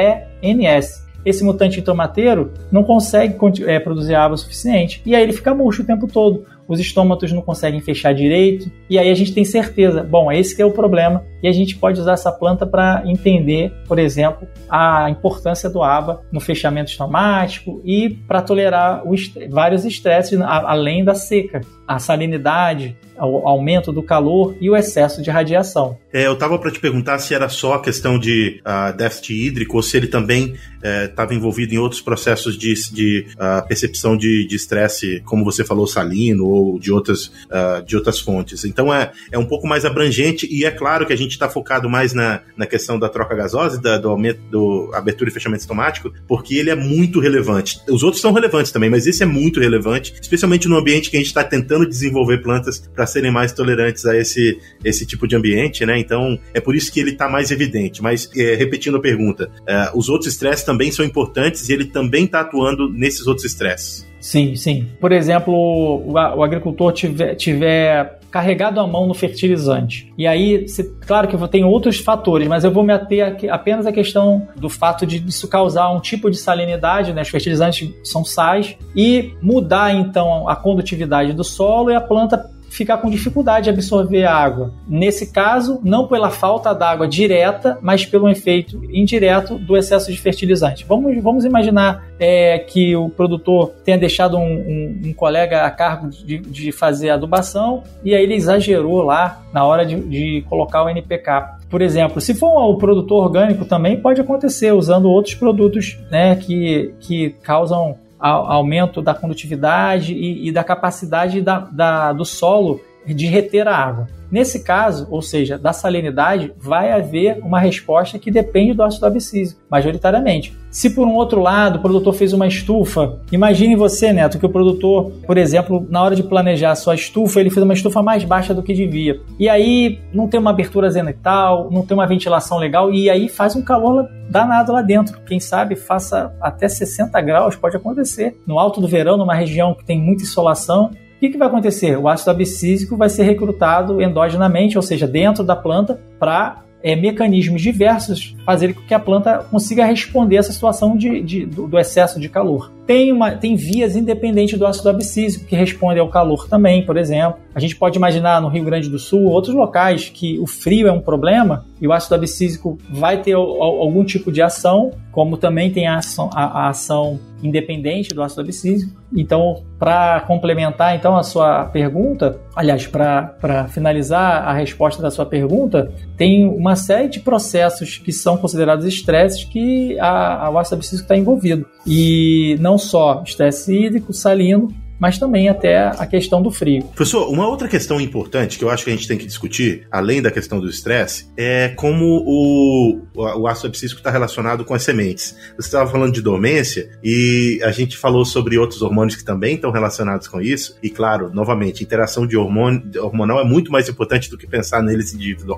esse mutante tomateiro não consegue é, produzir água suficiente. E aí ele fica murcho o tempo todo. Os estômatos não conseguem fechar direito. E aí a gente tem certeza, bom, esse que é o problema. E a gente pode usar essa planta para entender, por exemplo, a importância do ABA no fechamento estomático e para tolerar vários estresses além da seca, a salinidade, o aumento do calor e o excesso de radiação. É, eu estava para te perguntar se era só a questão de uh, déficit hídrico ou se ele também estava é, envolvido em outros processos de, de uh, percepção de estresse, como você falou, salino ou de outras, uh, de outras fontes. Então é, é um pouco mais abrangente e é claro que a gente está focado mais na, na questão da troca gasosa, da, do aumento do abertura e fechamento estomático, porque ele é muito relevante. Os outros são relevantes também, mas esse é muito relevante, especialmente no ambiente que a gente está tentando desenvolver plantas para serem mais tolerantes a esse, esse tipo de ambiente, né? Então, é por isso que ele está mais evidente. Mas, é, repetindo a pergunta, é, os outros estresses também são importantes e ele também está atuando nesses outros estresses. Sim, sim. Por exemplo, o, o agricultor tiver, tiver carregado a mão no fertilizante. E aí, se, claro que tenho outros fatores, mas eu vou me ater aqui, apenas à questão do fato de isso causar um tipo de salinidade, né? Os fertilizantes são sais, e mudar então a condutividade do solo e a planta ficar com dificuldade de absorver a água. Nesse caso, não pela falta d'água direta, mas pelo efeito indireto do excesso de fertilizante. Vamos, vamos imaginar é, que o produtor tenha deixado um, um, um colega a cargo de, de, fazer adubação e aí ele exagerou lá na hora de, de colocar o NPK. Por exemplo, se for o produtor orgânico também pode acontecer usando outros produtos né, que, que causam aumento da condutividade e, e da capacidade da, da, do solo de reter a água. Nesse caso, ou seja, da salinidade, vai haver uma resposta que depende do ácido abscísico, majoritariamente. Se por um outro lado o produtor fez uma estufa, imagine você, Neto, que o produtor, por exemplo, na hora de planejar a sua estufa, ele fez uma estufa mais baixa do que devia. E aí não tem uma abertura zenital, não tem uma ventilação legal, e aí faz um calor danado lá dentro. Quem sabe faça até 60 graus, pode acontecer. No alto do verão, numa região que tem muita insolação, o que, que vai acontecer? O ácido abscísico vai ser recrutado endogenamente, ou seja, dentro da planta, para é, mecanismos diversos fazerem com que a planta consiga responder a essa situação de, de do, do, excesso de calor. Tem, uma, tem vias independentes do ácido abscísico que respondem ao calor também, por exemplo. A gente pode imaginar no Rio Grande do Sul outros locais que o frio é um problema e o ácido abscísico vai ter algum tipo de ação, como também tem a ação, a, a ação independente do ácido abscísico. Então, para complementar então a sua pergunta, aliás, para finalizar a resposta da sua pergunta, tem uma série de processos que são considerados estresses que a, a o ácido abscísico está envolvido. E não só estresse hídrico, salino, mas também até a questão do frio. Professor, uma outra questão importante que eu acho que a gente tem que discutir, além da questão do estresse, é como o, o ácido abscísico está relacionado com as sementes. Você estava falando de dormência e a gente falou sobre outros hormônios que também estão relacionados com isso. E claro, novamente, interação de hormônio hormonal é muito mais importante do que pensar neles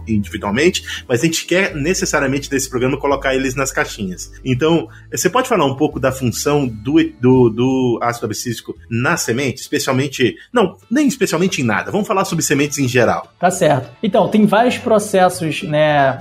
individualmente, mas a gente quer necessariamente desse programa colocar eles nas caixinhas. Então, você pode falar um pouco da função do, do, do ácido abscísico na semente? Semente, especialmente. Não, nem especialmente em nada. Vamos falar sobre sementes em geral. Tá certo. Então, tem vários processos, né,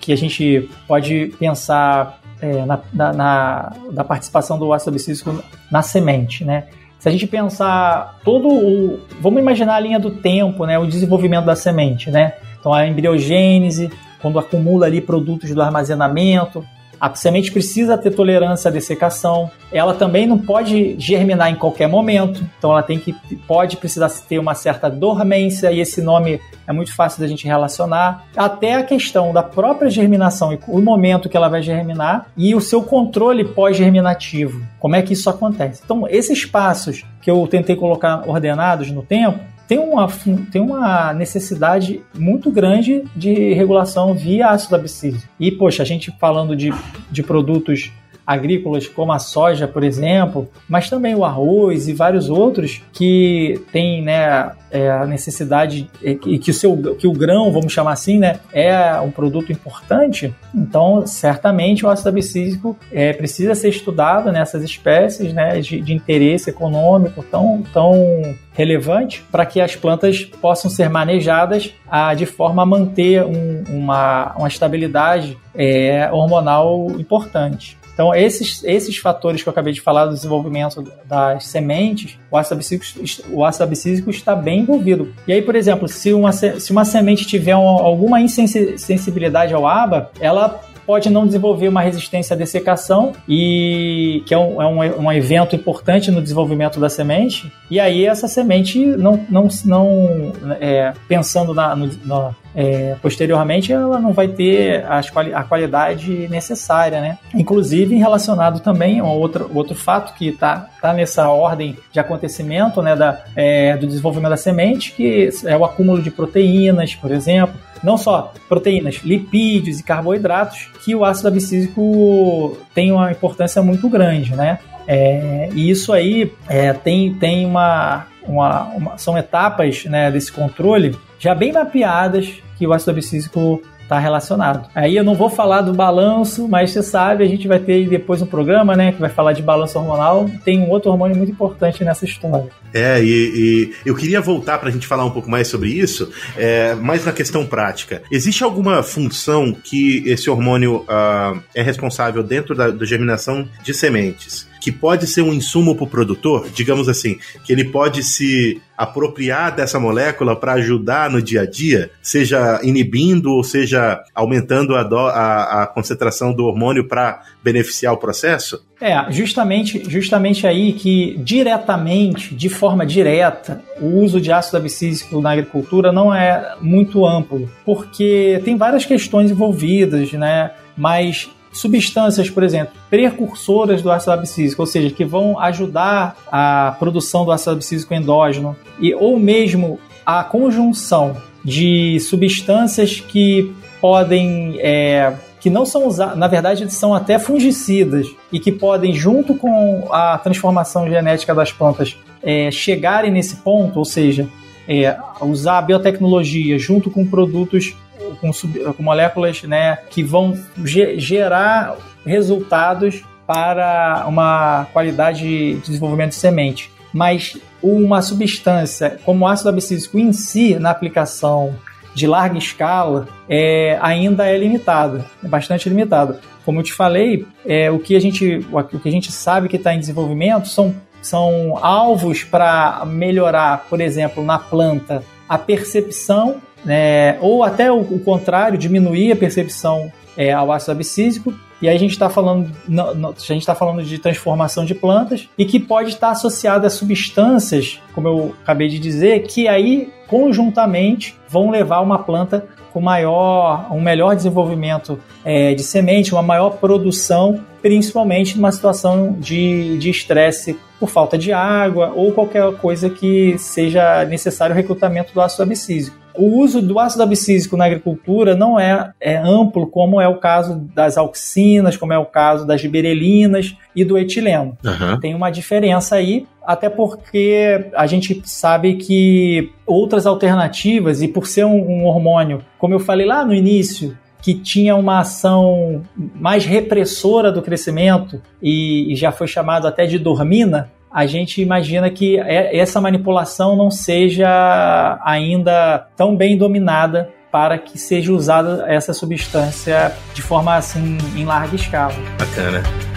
que a gente pode pensar é, na, na, na, da participação do ácido abscísico na semente, né? Se a gente pensar todo o. Vamos imaginar a linha do tempo, né? O desenvolvimento da semente, né? Então a embriogênese, quando acumula ali produtos do armazenamento, a semente precisa ter tolerância à dessecação. Ela também não pode germinar em qualquer momento. Então ela tem que pode precisar ter uma certa dormência e esse nome é muito fácil da gente relacionar. Até a questão da própria germinação e o momento que ela vai germinar e o seu controle pós-germinativo. Como é que isso acontece? Então, esses passos que eu tentei colocar ordenados no tempo, tem uma, tem uma necessidade muito grande de regulação via ácido abscísico. E, poxa, a gente falando de, de produtos agrícolas como a soja, por exemplo, mas também o arroz e vários outros que têm né, é, a necessidade e que, o seu, que o grão, vamos chamar assim, né, é um produto importante, então certamente o ácido abscísico é, precisa ser estudado nessas espécies né, de, de interesse econômico tão, tão relevante para que as plantas possam ser manejadas a, de forma a manter um, uma, uma estabilidade é, hormonal importante. Então, esses, esses fatores que eu acabei de falar do desenvolvimento das sementes, o ácido abscísico, está bem envolvido. E aí, por exemplo, se uma, se uma semente tiver um, alguma insensibilidade ao ABA, ela pode não desenvolver uma resistência à dessecação, e que é um, é um, um evento importante no desenvolvimento da semente. E aí essa semente não, não, não é, pensando na, no, na, é, posteriormente ela não vai ter as, a qualidade necessária, né? Inclusive relacionado também a outro, outro fato que está tá nessa ordem de acontecimento, né, da, é, do desenvolvimento da semente, que é o acúmulo de proteínas, por exemplo, não só proteínas, lipídios e carboidratos, que o ácido abscísico tem uma importância muito grande, né? É, e isso aí é, tem, tem uma, uma, uma, são etapas né, desse controle já bem mapeadas que o ácido abscísico está relacionado. Aí eu não vou falar do balanço, mas você sabe, a gente vai ter depois um programa, né, que vai falar de balanço hormonal. Tem um outro hormônio muito importante nessa história. É, e, e eu queria voltar para a gente falar um pouco mais sobre isso, é, mais na questão prática. Existe alguma função que esse hormônio uh, é responsável dentro da, da germinação de sementes? que pode ser um insumo para o produtor, digamos assim, que ele pode se apropriar dessa molécula para ajudar no dia a dia, seja inibindo ou seja aumentando a, do, a, a concentração do hormônio para beneficiar o processo? É, justamente, justamente aí que diretamente, de forma direta, o uso de ácido abscísico na agricultura não é muito amplo, porque tem várias questões envolvidas, né? Mas substâncias, por exemplo, precursoras do ácido abscísico, ou seja, que vão ajudar a produção do ácido abscísico endógeno, e, ou mesmo a conjunção de substâncias que podem. É, que não são usadas, na verdade, são até fungicidas e que podem, junto com a transformação genética das plantas, é, chegarem nesse ponto, ou seja, é, usar a biotecnologia junto com produtos com, sub, com moléculas né, que vão ge gerar resultados para uma qualidade de desenvolvimento de semente. Mas uma substância como o ácido abscísico em si, na aplicação de larga escala, é, ainda é limitada, é bastante limitada. Como eu te falei, é, o, que a gente, o que a gente sabe que está em desenvolvimento são, são alvos para melhorar, por exemplo, na planta, a percepção né, ou até o, o, contrário, diminuir a percepção é, ao ácido abscísico. E aí a gente está falando, a gente está falando de transformação de plantas e que pode estar associada a substâncias, como eu acabei de dizer, que aí conjuntamente vão levar uma planta com maior, um melhor desenvolvimento é, de semente, uma maior produção, principalmente numa situação de estresse por falta de água ou qualquer coisa que seja necessário o recrutamento do ácido abscísico. O uso do ácido abscísico na agricultura não é, é, amplo, como é o caso das auxinas, como é o caso das giberelinas e do etileno. Uhum. Tem uma diferença aí, até porque a gente sabe que outras alternativas, e por ser um, um hormônio, como eu falei lá no início, que tinha uma ação mais repressora do crescimento e, e já foi chamado até de dormina, a gente imagina que é, essa manipulação não seja ainda tão bem dominada para que seja usada essa substância de forma assim em larga escala. Bacana.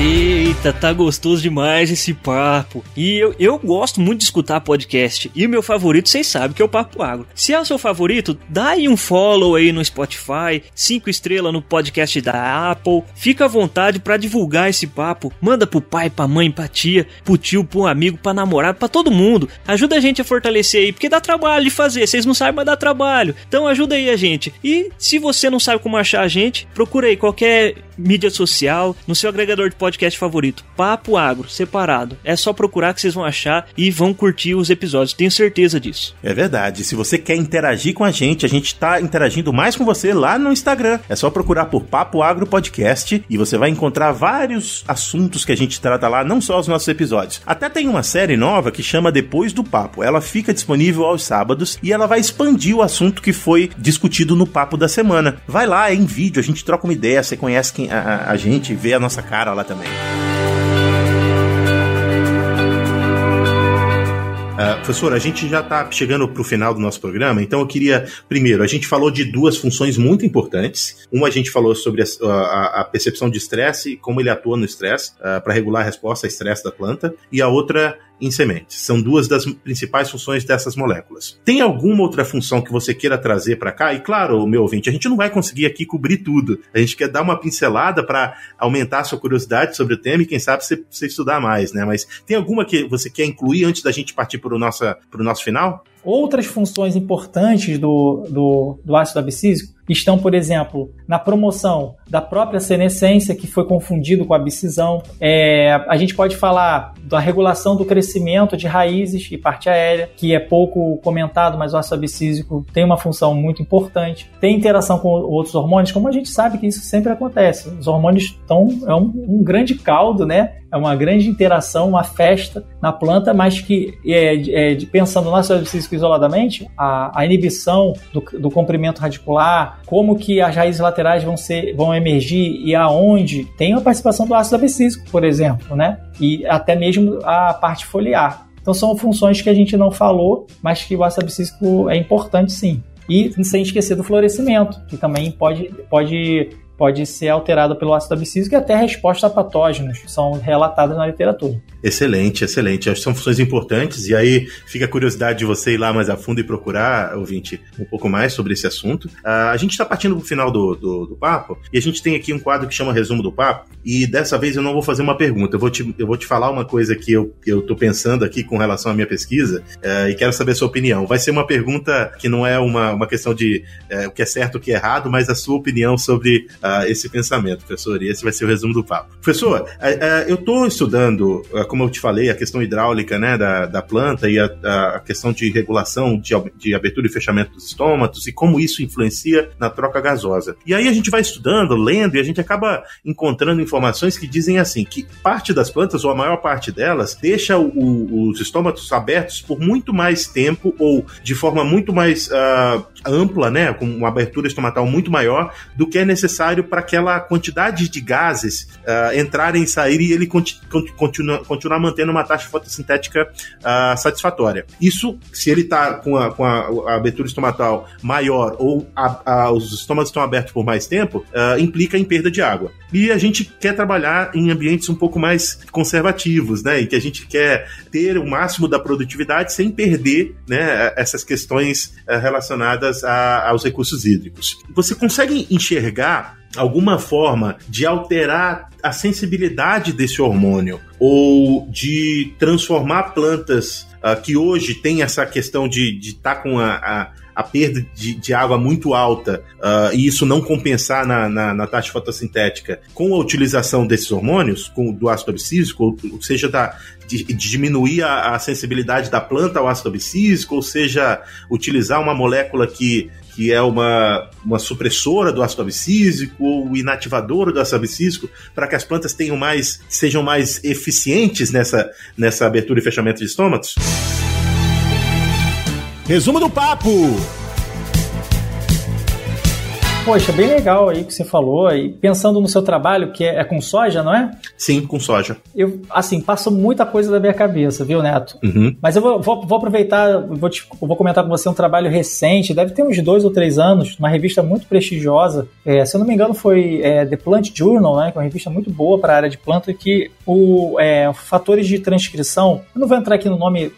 Eita, tá gostoso demais esse papo. E eu, eu gosto muito de escutar podcast. E o meu favorito, vocês sabem, que é o Papo Agro. Se é o seu favorito, dá aí um follow aí no Spotify, cinco estrelas no podcast da Apple. Fica à vontade para divulgar esse papo. Manda pro pai, pra mãe, pra tia, pro tio, pro amigo, pra namorado, pra todo mundo. Ajuda a gente a fortalecer aí, porque dá trabalho de fazer. Vocês não sabem, mas dá trabalho. Então ajuda aí a gente. E se você não sabe como achar a gente, procura aí qualquer mídia social, no seu agregador de podcast favorito. Papo Agro, separado. É só procurar que vocês vão achar e vão curtir os episódios, tenho certeza disso. É verdade. Se você quer interagir com a gente, a gente está interagindo mais com você lá no Instagram. É só procurar por Papo Agro Podcast e você vai encontrar vários assuntos que a gente trata lá, não só os nossos episódios. Até tem uma série nova que chama Depois do Papo. Ela fica disponível aos sábados e ela vai expandir o assunto que foi discutido no papo da semana. Vai lá, é em vídeo, a gente troca uma ideia, você conhece quem a, a gente vê a nossa cara lá também. Uh, professor, a gente já está chegando para o final do nosso programa, então eu queria, primeiro, a gente falou de duas funções muito importantes. Uma a gente falou sobre a, a, a percepção de estresse, como ele atua no estresse, uh, para regular a resposta a estresse da planta, e a outra em sementes. São duas das principais funções dessas moléculas. Tem alguma outra função que você queira trazer para cá? E claro, meu ouvinte, a gente não vai conseguir aqui cobrir tudo. A gente quer dar uma pincelada para aumentar a sua curiosidade sobre o tema e quem sabe você, estudar mais, né? Mas tem alguma que você quer incluir antes da gente partir para o nosso, nosso final? Outras funções importantes do, do, do ácido abscísico estão, por exemplo, na promoção da própria senescência, que foi confundido com a abscisão. É, a gente pode falar da regulação do crescimento de raízes e parte aérea, que é pouco comentado, mas o ácido abscísico tem uma função muito importante. Tem interação com outros hormônios, como a gente sabe que isso sempre acontece. Os hormônios estão é um, um grande caldo, né? É uma grande interação, uma festa na planta, mas que, é, é, pensando no ácido abscísico isoladamente, a, a inibição do, do comprimento radicular, como que as raízes laterais vão ser, vão emergir e aonde, tem a participação do ácido abscísico, por exemplo, né? E até mesmo a parte foliar. Então são funções que a gente não falou, mas que o ácido abscísico é importante sim. E sem esquecer do florescimento, que também pode, pode pode ser alterada pelo ácido abscísico e até resposta a patógenos são relatadas na literatura. Excelente, excelente. Acho que são funções importantes e aí fica a curiosidade de você ir lá mais a fundo e procurar, ouvinte, um pouco mais sobre esse assunto. Uh, a gente está partindo para o final do, do, do, papo e a gente tem aqui um quadro que chama Resumo do Papo e dessa vez eu não vou fazer uma pergunta, eu vou te, eu vou te falar uma coisa que eu, que eu pensando aqui com relação à minha pesquisa uh, e quero saber a sua opinião. Vai ser uma pergunta que não é uma, uma questão de uh, o que é certo, o que é errado, mas a sua opinião sobre esse pensamento, professor. E esse vai ser o resumo do papo. Professor, uh, uh, eu estou estudando, uh, como eu te falei, a questão hidráulica né, da, da planta e a, a questão de regulação de, de, abertura e fechamento dos estômatos e como isso influencia na troca gasosa. E aí a gente vai estudando, lendo e a gente acaba encontrando informações que dizem assim que parte das plantas, ou a maior parte delas, deixa o, os estômatos abertos por muito mais tempo ou de forma muito mais ampla, né, com uma abertura estomatal muito maior do que é necessário para aquela quantidade de gases uh, entrarem e saírem e ele conti continua, continuar mantendo uma taxa fotossintética uh, satisfatória. Isso, se ele está com, a, com a, a, abertura estomatal maior ou a, os estômagos estão abertos por mais tempo, uh, implica em perda de água. E a gente quer trabalhar em ambientes um pouco mais conservativos, né, em que a gente quer ter o máximo da produtividade sem perder né, essas questões relacionadas a, aos recursos hídricos. Você consegue enxergar alguma forma de alterar a sensibilidade desse hormônio ou de transformar plantas uh, que hoje têm essa questão de estar tá com a, a, a, perda de, de, água muito alta uh, e isso não compensar na, na, na, taxa fotossintética com a utilização desses hormônios, com do ácido abscísico, ou seja, da, de, de diminuir a, a, sensibilidade da planta ao ácido abscísico, ou seja, utilizar uma molécula que, que é uma, uma supressora do ácido abscísico ou inativadora do ácido abscísico, para que as plantas tenham mais, sejam mais eficientes nessa, nessa abertura e fechamento de estômatos? Resumo do papo! Poxa, bem legal aí que você falou. E pensando no seu trabalho, que é, é, com soja, não é? Sim, com soja. Eu, assim, passo muita coisa da minha cabeça, viu, Neto? Uhum. Mas eu vou, vou, vou aproveitar, vou, te, vou comentar com você um trabalho recente, deve ter uns dois ou três anos, uma revista muito prestigiosa. É, se eu não me engano, foi é, The Plant Journal, né? Que é uma revista muito boa para a área de planta, que o é, fatores de transcrição, eu não vou entrar aqui no nome,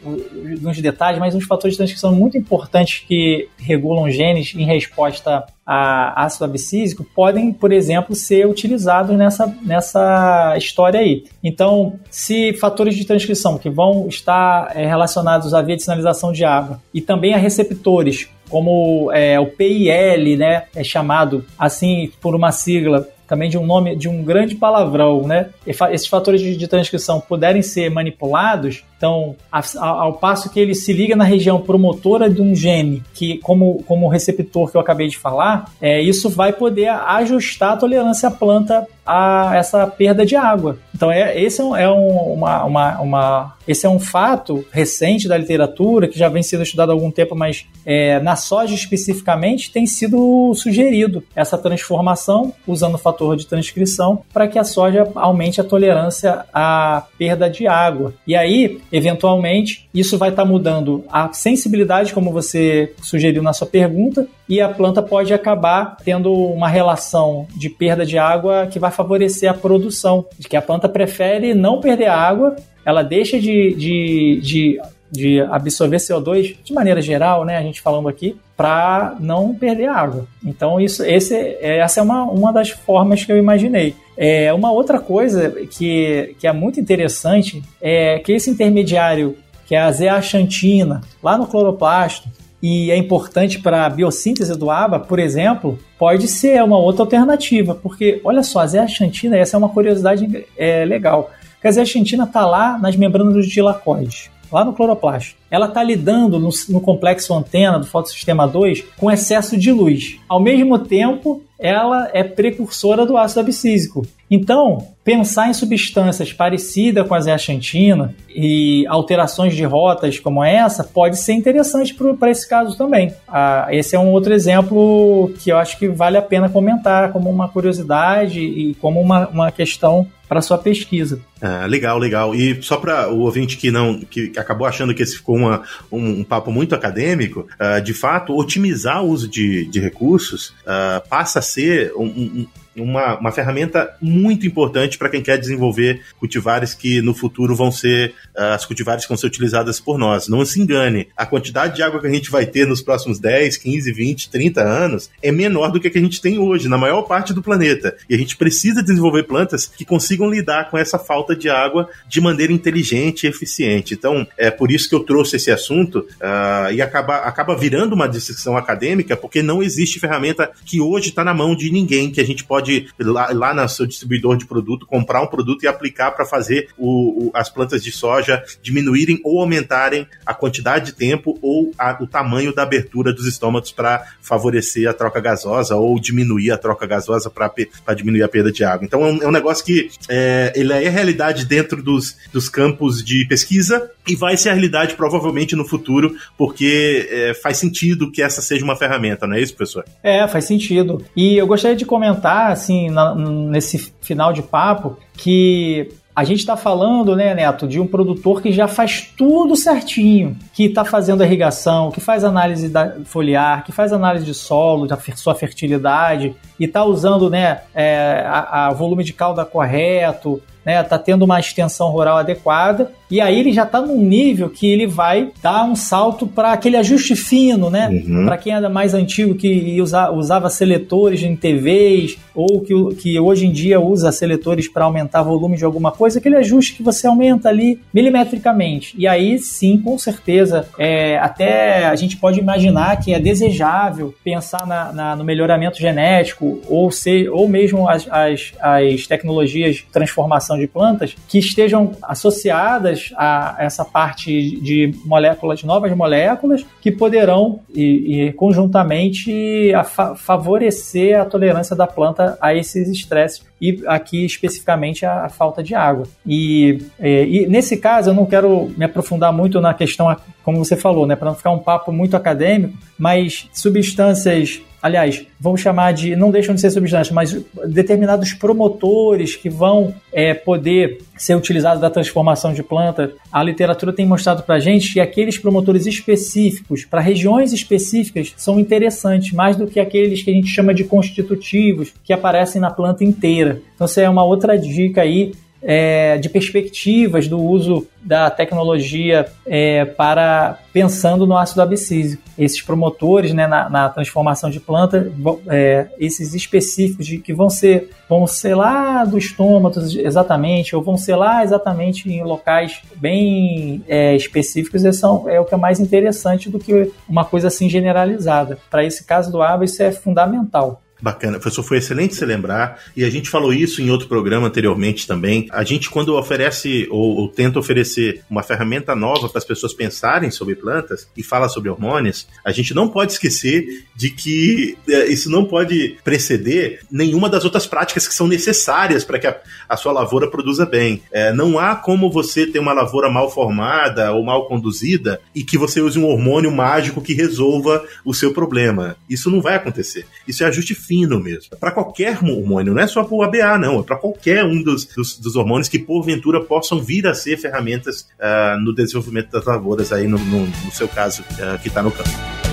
nos detalhes, mas uns fatores de transcrição muito importantes que regulam genes em resposta a ácido abscísico podem, por exemplo, ser utilizados nessa, nessa história aí. Então, se fatores de transcrição que vão estar é, relacionados à via de sinalização de água e também a receptores como é, o PIL, né, é chamado assim por uma sigla também de um nome de um grande palavrão, né? Esses fatores de, de transcrição puderem ser manipulados, então, ao passo que ele se liga na região promotora de um gene, que como, como receptor que eu acabei de falar, é, isso vai poder ajustar a tolerância à planta a essa perda de água. Então, é, esse é, um, uma, uma, uma, esse é um fato recente da literatura, que já vem sendo estudado há algum tempo, mas é, na soja especificamente tem sido sugerido essa transformação usando o fator de transcrição para que a soja aumente a tolerância à perda de água. E aí, Eventualmente, isso vai estar tá mudando a sensibilidade, como você sugeriu na sua pergunta, e a planta pode acabar tendo uma relação de perda de água que vai favorecer a produção, de que a planta prefere não perder água, ela deixa de, de, de de absorver CO2 de maneira geral, né, a gente falando aqui, para não perder água. Então isso, esse, essa é uma, uma das formas que eu imaginei. É, uma outra coisa que, que é muito interessante é que esse intermediário, que é a zeaxantina, lá no cloroplasto, e é importante para a biossíntese do ABA, por exemplo, pode ser uma outra alternativa, porque olha só, a zeaxantina, essa é uma curiosidade é, legal, que a zeaxantina está lá nas membranas do tilacoides lá no cloroplasto. Ela está lidando no, no, complexo antena do fotossistema 2 com excesso de luz. Ao mesmo tempo, ela é precursora do ácido abscísico. Então, pensar em substâncias parecidas com a zeaxantina e alterações de rotas como essa pode ser interessante para esse caso também. Ah, esse é um outro exemplo que eu acho que vale a pena comentar como uma curiosidade e como uma, uma questão para sua pesquisa. Ah, legal, legal. E só para o ouvinte que não que acabou achando que esse ficou uma, um, um papo muito acadêmico, uh, de fato, otimizar o uso de, de recursos uh, passa a ser um, uma, uma ferramenta muito importante para quem quer desenvolver cultivares que no futuro vão ser uh, as cultivares que vão ser utilizadas por nós. Não se engane, a quantidade de água que a gente vai ter nos próximos 10, 15, 20, 30 anos é menor do que a que a gente tem hoje, na maior parte do planeta. E a gente precisa desenvolver plantas que consigam lidar com essa falta de água de maneira inteligente e eficiente. Então, é por isso que eu trouxe esse assunto uh, e acaba, acaba virando uma discussão acadêmica, porque não existe ferramenta que hoje está na mão de ninguém que a gente pode pode, lá, lá no seu distribuidor de produto, comprar um produto e aplicar para fazer o, o, as plantas de soja diminuírem ou aumentarem a quantidade de tempo ou a, o tamanho da abertura dos estômagos para favorecer a troca gasosa ou diminuir a troca gasosa para diminuir a perda de água. Então é um, é um negócio que é, ele é realidade dentro dos, dos campos de pesquisa e vai ser a realidade provavelmente no futuro, porque é, faz sentido que essa seja uma ferramenta, não é isso, professor? É, faz sentido. E eu gostaria de comentar assim, na, nesse final de papo, que a gente está falando, né, Neto, de um produtor que já faz tudo certinho, que está fazendo irrigação, que faz análise da foliar, que faz análise de solo, da sua fertilidade, e está usando né, é, a, a, volume de calda correto, né, tá tendo uma extensão rural adequada, e aí ele já está num nível que ele vai dar um salto para aquele ajuste fino, né? Uhum. Para quem era mais antigo que usa, usava seletores em TVs ou que, que hoje em dia usa seletores para aumentar volume de alguma coisa, aquele ajuste que você aumenta ali milimetricamente. E aí sim, com certeza, é, até a gente pode imaginar que é desejável pensar na, na, no melhoramento genético ou, ser, ou mesmo as, as, as tecnologias de transformação de plantas que estejam associadas a essa parte de moléculas, novas moléculas, que poderão e, e conjuntamente a fa favorecer a tolerância da planta a esses estresses e aqui especificamente a, a falta de água. E, é, e, nesse caso eu não quero me aprofundar muito na questão, como você falou, né, para não ficar um papo muito acadêmico, mas substâncias aliás, vamos chamar de, não deixam de ser substâncias, mas determinados promotores que vão é, poder ser utilizados da transformação de planta. A literatura tem mostrado para a gente que aqueles promotores específicos, para regiões específicas, são interessantes, mais do que aqueles que a gente chama de constitutivos, que aparecem na planta inteira. Então, essa é uma outra dica aí é, de perspectivas do uso da tecnologia é, para pensando no ácido abscísico. Esses promotores né, na, na transformação de planta, é, esses específicos de, que vão ser, vão ser lá do estômago exatamente, ou vão ser lá exatamente em locais bem é, específicos, são, é o que é mais interessante do que uma coisa assim generalizada. Para esse caso do aba, isso é fundamental. Bacana, professor, foi excelente se lembrar, e a gente falou isso em outro programa anteriormente também. A gente, quando oferece ou, ou tenta oferecer uma ferramenta nova para as pessoas pensarem sobre plantas e fala sobre hormônios, a gente não pode esquecer de que é, isso não pode preceder nenhuma das outras práticas que são necessárias para que a, a, sua lavoura produza bem. É, não há como você ter uma lavoura mal formada ou mal conduzida e que você use um hormônio mágico que resolva o seu problema. Isso não vai acontecer. Isso é ajuste fino mesmo. Para qualquer hormônio, não é só para o ABA, não. É para qualquer um dos, dos, dos, hormônios que, porventura, possam vir a ser ferramentas uh, no desenvolvimento das lavouras, aí no, no, no seu caso, uh, que está no campo.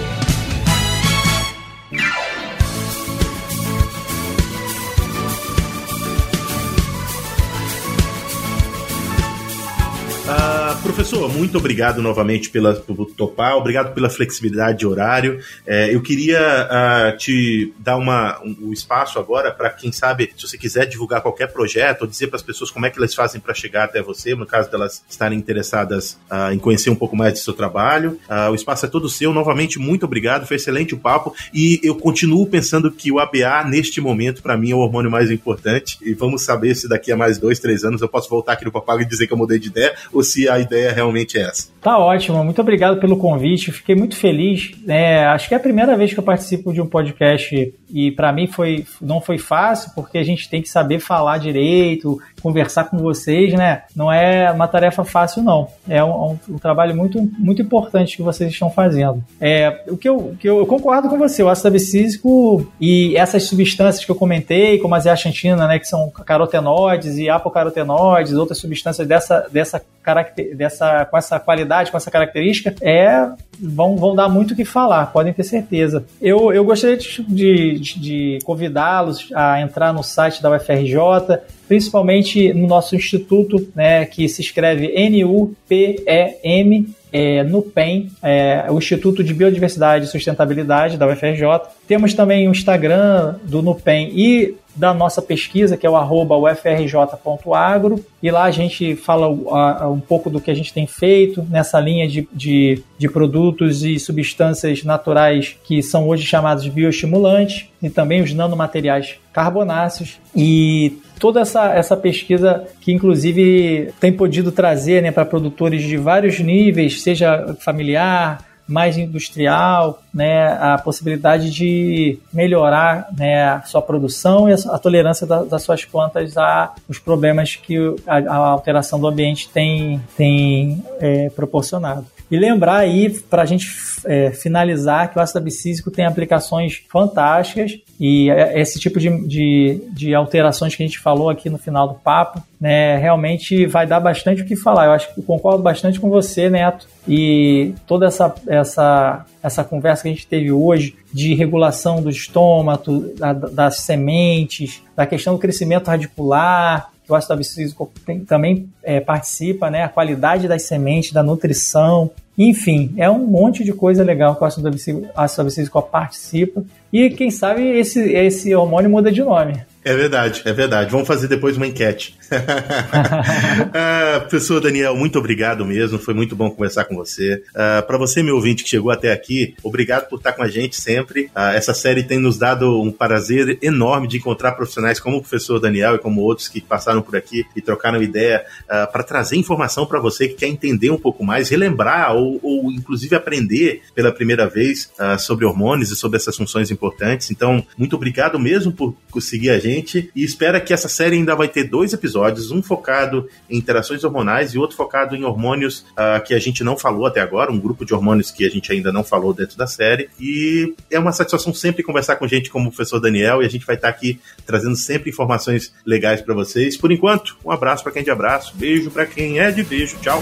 Professor, muito obrigado novamente pela, por topar, obrigado pela flexibilidade de horário. É, eu queria uh, te dar uma, um, um espaço agora para quem sabe, se você quiser divulgar qualquer projeto ou dizer para as pessoas como é que elas fazem para chegar até você, no caso delas estarem interessadas uh, em conhecer um pouco mais do seu trabalho. Uh, o espaço é todo seu. Novamente, muito obrigado, foi excelente o papo e eu continuo pensando que o ABA, neste momento, para mim é o hormônio mais importante e vamos saber se daqui a mais dois, três anos eu posso voltar aqui no Papago e dizer que eu mudei de ideia ou se a ideia ideia realmente é essa. Tá ótimo, muito obrigado pelo convite. Fiquei muito feliz. É, acho que é a primeira vez que eu participo de um podcast e para mim foi não foi fácil porque a gente tem que saber falar direito, conversar com vocês, né? Não é uma tarefa fácil não. É um, um, um trabalho muito muito importante que vocês estão fazendo. É, o que eu, que eu, eu concordo com você, o ácido abscísico e essas substâncias que eu comentei, como a zeaxantina, né, que são carotenoides e apocarotenoides, outras substâncias dessa dessa caracter, com essa qualidade, com essa característica, é vão, vão dar muito o que falar, podem ter certeza. Eu, eu gostaria de, de, de convidá-los a entrar no site da UFRJ, principalmente no nosso instituto, né, que se escreve N-U-P-E-M, é, no PEN, é, o Instituto de Biodiversidade e Sustentabilidade da UFRJ. Temos também o Instagram do NUPEN e da nossa pesquisa, que é o arroba ufrj.agro, e lá a gente fala um pouco do que a gente tem feito nessa linha de, de, de produtos e substâncias naturais que são hoje chamados de bioestimulantes, e também os nanomateriais carbonáceos, e toda essa, essa pesquisa que inclusive tem podido trazer né, para produtores de vários níveis, seja familiar, mais industrial, né, a possibilidade de melhorar né, a sua produção e a, tolerância da, das suas plantas a os problemas que a, a alteração do ambiente tem, tem é, proporcionado. E lembrar aí, para a gente é, finalizar, que o ácido abscísico tem aplicações fantásticas e é, esse tipo de, de, de, alterações que a gente falou aqui no final do papo, né, realmente vai dar bastante o que falar. Eu acho que eu concordo bastante com você, Neto, e toda essa, essa, essa conversa que a gente teve hoje de regulação do estômago, da, das sementes, da questão do crescimento radicular, o ácido abscísico também é, participa, né? A qualidade das sementes, da nutrição, enfim, é um monte de coisa legal que o ácido abscísico participa. E quem sabe esse, esse hormônio muda de nome. É verdade, é verdade. Vamos fazer depois uma enquete. [LAUGHS] ah, professor Daniel, muito obrigado mesmo. Foi muito bom conversar com você. Ah, Para você, meu ouvinte, que chegou até aqui, obrigado por estar com a gente sempre. Ah, essa série tem nos dado um prazer enorme de encontrar profissionais como o professor Daniel e como outros que passaram por aqui e trocaram ideia para trazer informação para você que quer entender um pouco mais, relembrar ou, ou inclusive aprender pela primeira vez sobre hormônios e sobre essas funções importantes. Então, muito obrigado mesmo por seguir a gente e espera que essa série ainda vai ter dois episódios, um focado em interações hormonais e outro focado em hormônios uh, que a gente não falou até agora, um grupo de hormônios que a gente ainda não falou dentro da série. E é uma satisfação sempre conversar com gente como o professor Daniel e a gente vai estar aqui trazendo sempre informações legais para vocês. Por enquanto, um abraço para quem é de abraço, beijo para quem é de beijo. Tchau.